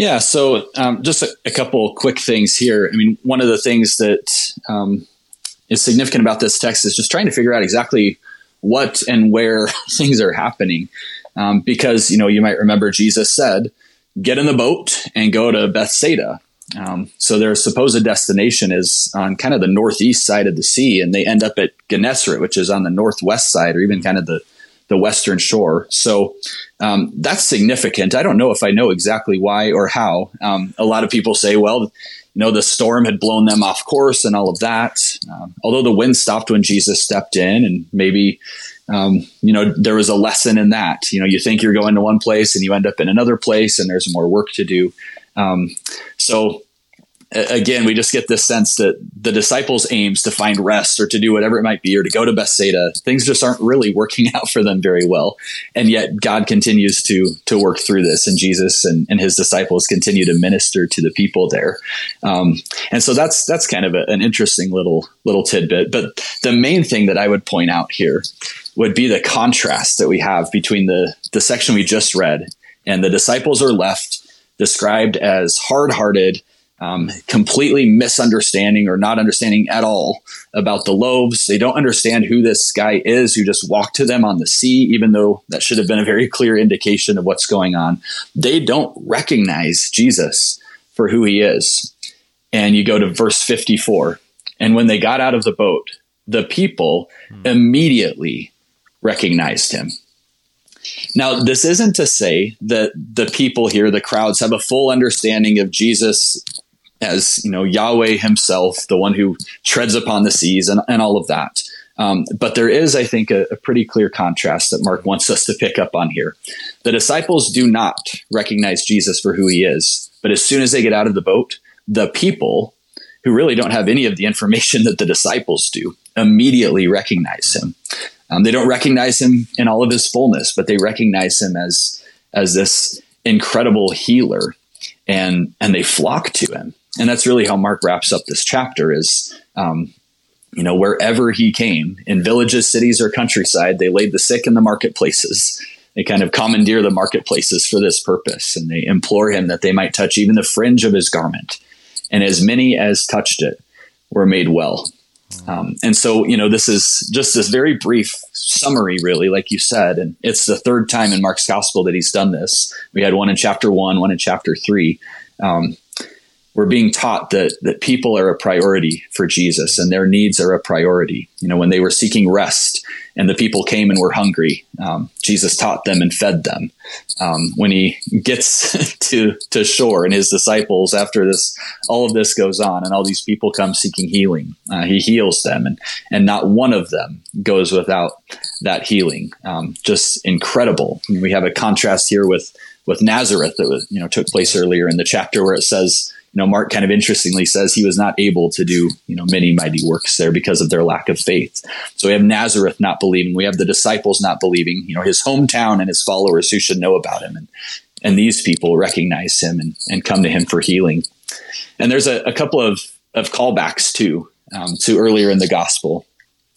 Yeah, so um, just a, a, couple quick things here. I mean, one of the things that um, is significant about this text is just trying to figure out exactly what and where <laughs> things are happening, um, because you know you might remember Jesus said, "Get in the boat and go to Bethsaida." Um, so their supposed destination is on kind of the northeast side of the sea, and they end up at Gennesaret, which is on the northwest side, or even kind of the the western shore. So um, that's significant. I don't know if I know exactly why or how. Um, a lot of people say, well, you know, the storm had blown them off course and all of that. Um, although the wind stopped when Jesus stepped in, and maybe um, you know, there was a lesson in that. You know, you think you're going to one place and you end up in another place, and there's more work to do. Um, so again, we just get this sense that the disciples' aims to find rest or to do whatever it might be or to go to Bethsaida, things just aren't really working <laughs> out for them very well. And yet God continues to to work through this, and Jesus and, and his disciples continue to minister to the people there. Um, and so that's that's kind of a, an interesting little little tidbit. But the main thing that I would point out here would be the contrast that we have between the the section we just read and the disciples are left described as hard hearted, um, completely misunderstanding or not understanding at all about the loaves. They don't understand who this guy is who just walked to them on the sea, even though that should have been a very clear indication of what's going on. They don't recognize Jesus for who he is. And you go to verse 54. And when they got out of the boat, the people hmm. immediately recognized him. Now, this isn't to say that the people here, the crowds, have a full understanding of Jesus as you know Yahweh Himself, the one who treads upon the seas, and, and all of that. Um, but there is, I think, a, a, pretty clear contrast that Mark wants us to pick up on here. The disciples do not recognize Jesus for who he is, but as soon as they get out of the boat, the people who really don't have any of the information that the disciples do immediately recognize him. Um, they don't recognize him in all of his fullness, but they recognize him as as this incredible healer, and and they flock to him. And that's really how Mark wraps up this chapter. Is um, you know wherever he came in villages, cities, or countryside, they laid the sick in the marketplaces. They kind of commandeer the marketplaces for this purpose, and they implore him that they might touch even the fringe of his garment. And as many as touched it were made well. Um, and so, you know, this is just this very brief summary, really, like you said. And it's the third time in Mark's gospel that he's done this. We had one in chapter one, one in chapter three. Um, we're being taught that that people are a priority for Jesus and their needs are a priority. You know, when they were seeking rest and the people came and were hungry, um, Jesus taught them and fed them. Um, when he gets <laughs> to to shore and his disciples, after this, all of this goes on, and all these people come seeking healing, uh, he heals them, and and not one of them goes without that healing. Um, just incredible. We have a contrast here with with Nazareth that was you know took place earlier in the chapter where it says know, Mark kind of interestingly says he was not able to do, you know, many mighty works there because of their lack of faith. So we have Nazareth not believing. We have the disciples not believing, you know, his hometown and his followers who should know about him. And, and these people recognize him and, and come to him for healing. And there's a, a couple of, of callbacks too, um, to earlier in the gospel.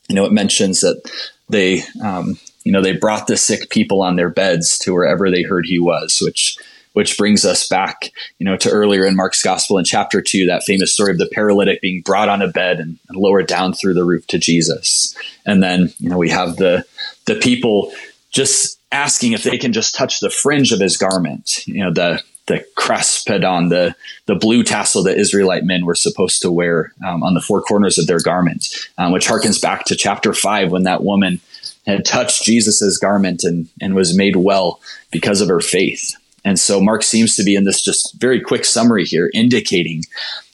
You know, it mentions that they, um, you know, they brought the sick people on their beds to wherever they heard he was, which which brings us back, you know, to earlier in Mark's gospel in chapter two, that famous story of the paralytic being brought on a bed and, and lowered down through the roof to Jesus. And then, you know, we have the, the people just asking if they can just touch the fringe of his garment, you know, the, the kraspedon, the the blue tassel that Israelite men were supposed to wear um, on the four corners of their garment, um, which harkens back to chapter five when that woman had touched Jesus's garment and and was made well because of her faith. And so Mark seems to be in this just very quick summary here, indicating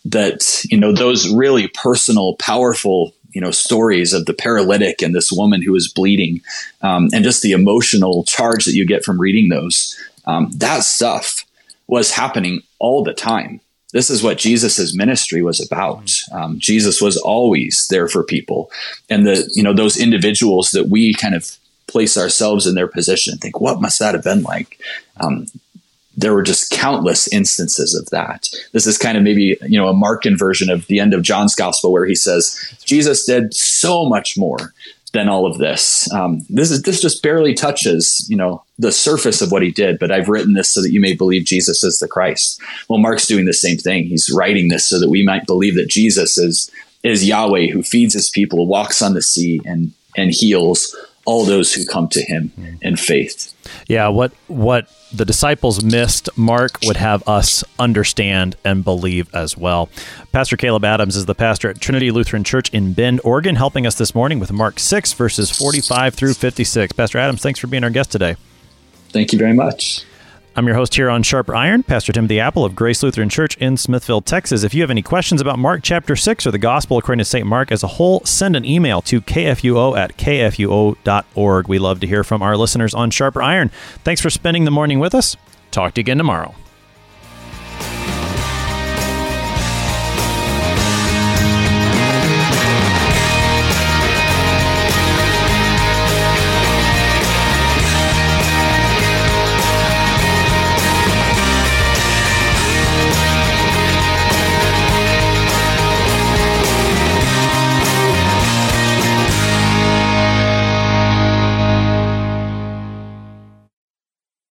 that, you know, those really personal, powerful you know stories of the paralytic and this woman who was bleeding, um, and just the emotional charge that you get from reading those. Um, that stuff was happening all the time. This is what Jesus's ministry was about. Um, Jesus was always there for people, and the you know those individuals that we kind of place ourselves in their position and think, what must that have been like? Um, there were just countless instances of that. This is kind of maybe, you know, a Markan version of the end of John's gospel where he says, Jesus did so much more than all of this. Um, this is this just barely touches, you know, the surface of what he did. But I've written this so that you may believe Jesus is the Christ. Well, Mark's doing the same thing. He's writing this so that we might believe that Jesus is is Yahweh who feeds his people, walks on the sea, and and heals all those who come to him in faith.
Yeah, what what the disciples missed, Mark would have us understand and believe as well. Pastor Caleb Adams is the pastor at Trinity Lutheran Church in Bend, Oregon, helping us this morning with Mark 6 verses 45 through 56. Pastor Adams, thanks for being our guest today.
Thank you very much.
I'm your host here on Sharper Iron, Pastor Timothy Appel of Grace Lutheran Church in Smithville, Texas. If you have any questions about Mark chapter 6 or the gospel according to St. Mark as a whole, send an email to kfuo at kfuo.org. We love to hear from our listeners on Sharper Iron. Thanks for spending the morning with us. Talk to you again tomorrow.